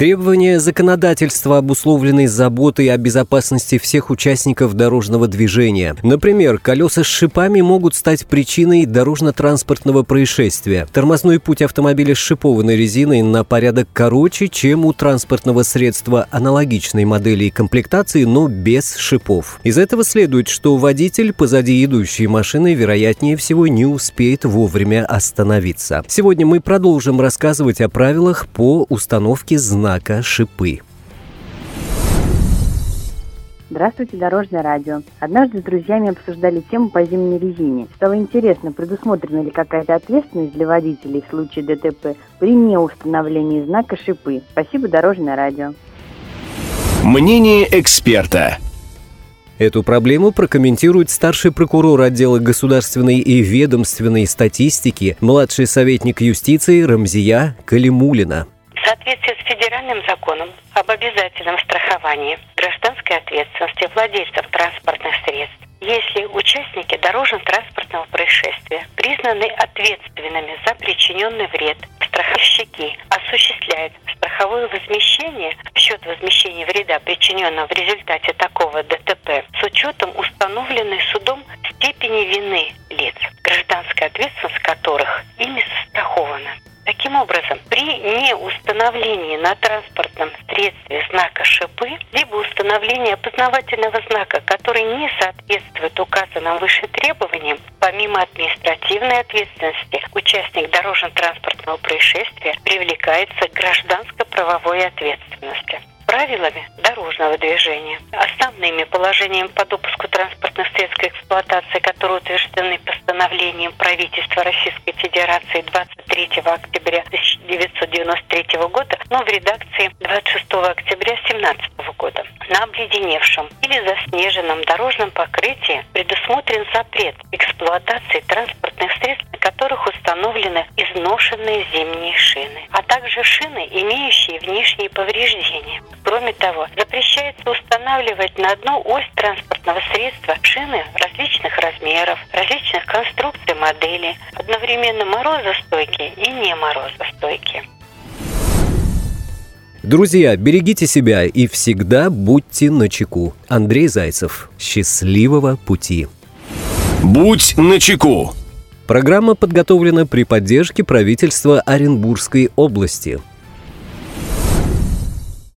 Требования законодательства обусловлены заботой о безопасности всех участников дорожного движения. Например, колеса с шипами могут стать причиной дорожно-транспортного происшествия. Тормозной путь автомобиля с шипованной резиной на порядок короче, чем у транспортного средства аналогичной модели и комплектации, но без шипов. Из этого следует, что водитель позади идущей машины, вероятнее всего, не успеет вовремя остановиться. Сегодня мы продолжим рассказывать о правилах по установке знака знака «Шипы». Здравствуйте, Дорожное радио. Однажды с друзьями обсуждали тему по зимней резине. Стало интересно, предусмотрена ли какая-то ответственность для водителей в случае ДТП при неустановлении знака шипы. Спасибо, Дорожное радио. Мнение эксперта. Эту проблему прокомментирует старший прокурор отдела государственной и ведомственной статистики, младший советник юстиции Рамзия Калимулина. В соответствии с федеральным законом об обязательном страховании. Гражданской ответственности владельцев транспортных средств, если участники дорожно-транспортного происшествия признаны ответственными за причиненный вред, страховщики осуществляют страховое возмещение. В счет возмещения вреда, причиненного в результате такого ДТП, с учетом установленной судом степени вины лиц, гражданская ответственность которых ими застрахована. Таким образом, при неустановлении на транспортном средстве знака шипы, либо установлении опознавательного знака, который не соответствует указанным выше требованиям, помимо административной ответственности, участник дорожно-транспортного происшествия привлекается к гражданско-правовой ответственности. Правилами дорожного движения, основными положениями по допуску транспортных средств к эксплуатации, которые утверждены постановлением правительства Российской Федерации 23 октября 1993 года, но в редакции 26 октября 2017 года. На обледеневшем или заснеженном дорожном покрытии предусмотрен запрет эксплуатации транспортных средств, на которых установлены изношенные зимние шины, а также шины, имеющие внешние повреждения. Кроме того, запрещается устанавливать на одну ось транспортного средства шины различных размеров, различных конструкций модели, одновременно морозостойкие и не морозостойкие. Друзья, берегите себя и всегда будьте начеку. Андрей Зайцев. Счастливого пути. Будь начеку. Программа подготовлена при поддержке правительства Оренбургской области.